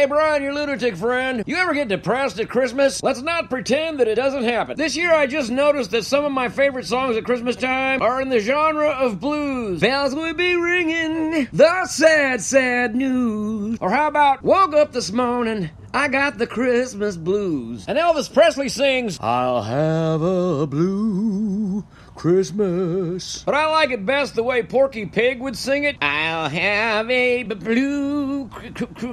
Hey, Brian, your lunatic friend. You ever get depressed at Christmas? Let's not pretend that it doesn't happen. This year, I just noticed that some of my favorite songs at Christmas time are in the genre of blues. Bells will be ringing, the sad, sad news. Or how about, woke up this morning, I got the Christmas blues. And Elvis Presley sings, I'll have a blue Christmas. But I like it best the way Porky Pig would sing it. I'll have a blue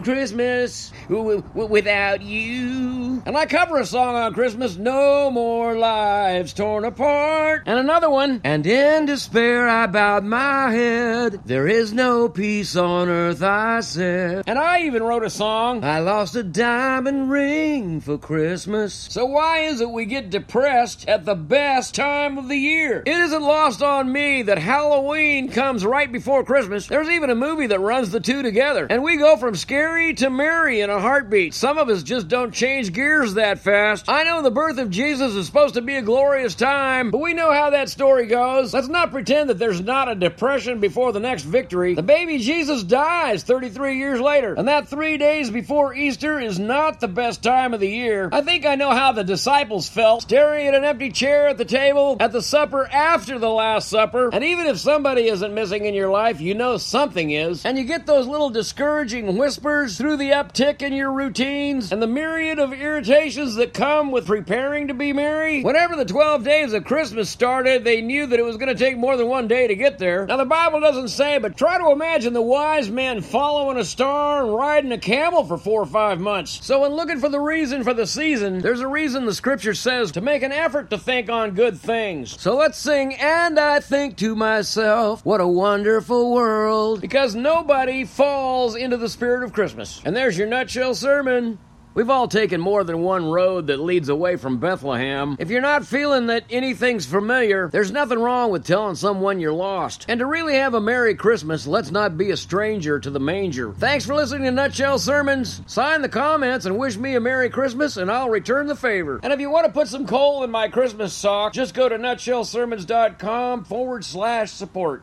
Christmas without you. And I cover a song on Christmas, No More Lives Torn Apart. And another one, And in despair I bowed my head. There is no peace on earth, I said. And I even wrote a song, I lost a diamond ring for Christmas. So why is it we get depressed at the best time of the year? It isn't lost on me that Halloween comes right before Christmas. There's even a movie that runs the two together. And we go from scary to merry in a heartbeat. Some of us just don't change gears that fast. I know the birth of Jesus is supposed to be a glorious time, but we know how that story goes. Let's not pretend that there's not a depression before the next victory. The baby Jesus dies 33 years later, and that three days before Easter is not the best time of the year. I think I know how the disciples felt, staring at an empty chair at the table at the supper after the Last Supper. And even if somebody isn't missing in your life, you know something is. And you get those little discouraging whispers through the uptick in your routines and the myriad of irritations that come with preparing to be merry. Whenever the 12 days of Christmas started, they knew that it was going to take more than one day to get there. Now, the Bible doesn't say, but try to imagine the wise men following a star and riding a camel for four or five months. So, in looking for the reason for the season, there's a reason the scripture says to make an effort to think on good things. So, let's sing, and I think to myself, what a wonderful world. Because nobody falls into the spirit of Christmas. And there's your nutshell sermon. We've all taken more than one road that leads away from Bethlehem. If you're not feeling that anything's familiar, there's nothing wrong with telling someone you're lost. And to really have a Merry Christmas, let's not be a stranger to the manger. Thanks for listening to Nutshell Sermons. Sign the comments and wish me a Merry Christmas, and I'll return the favor. And if you want to put some coal in my Christmas sock, just go to nutshellsermons.com forward slash support.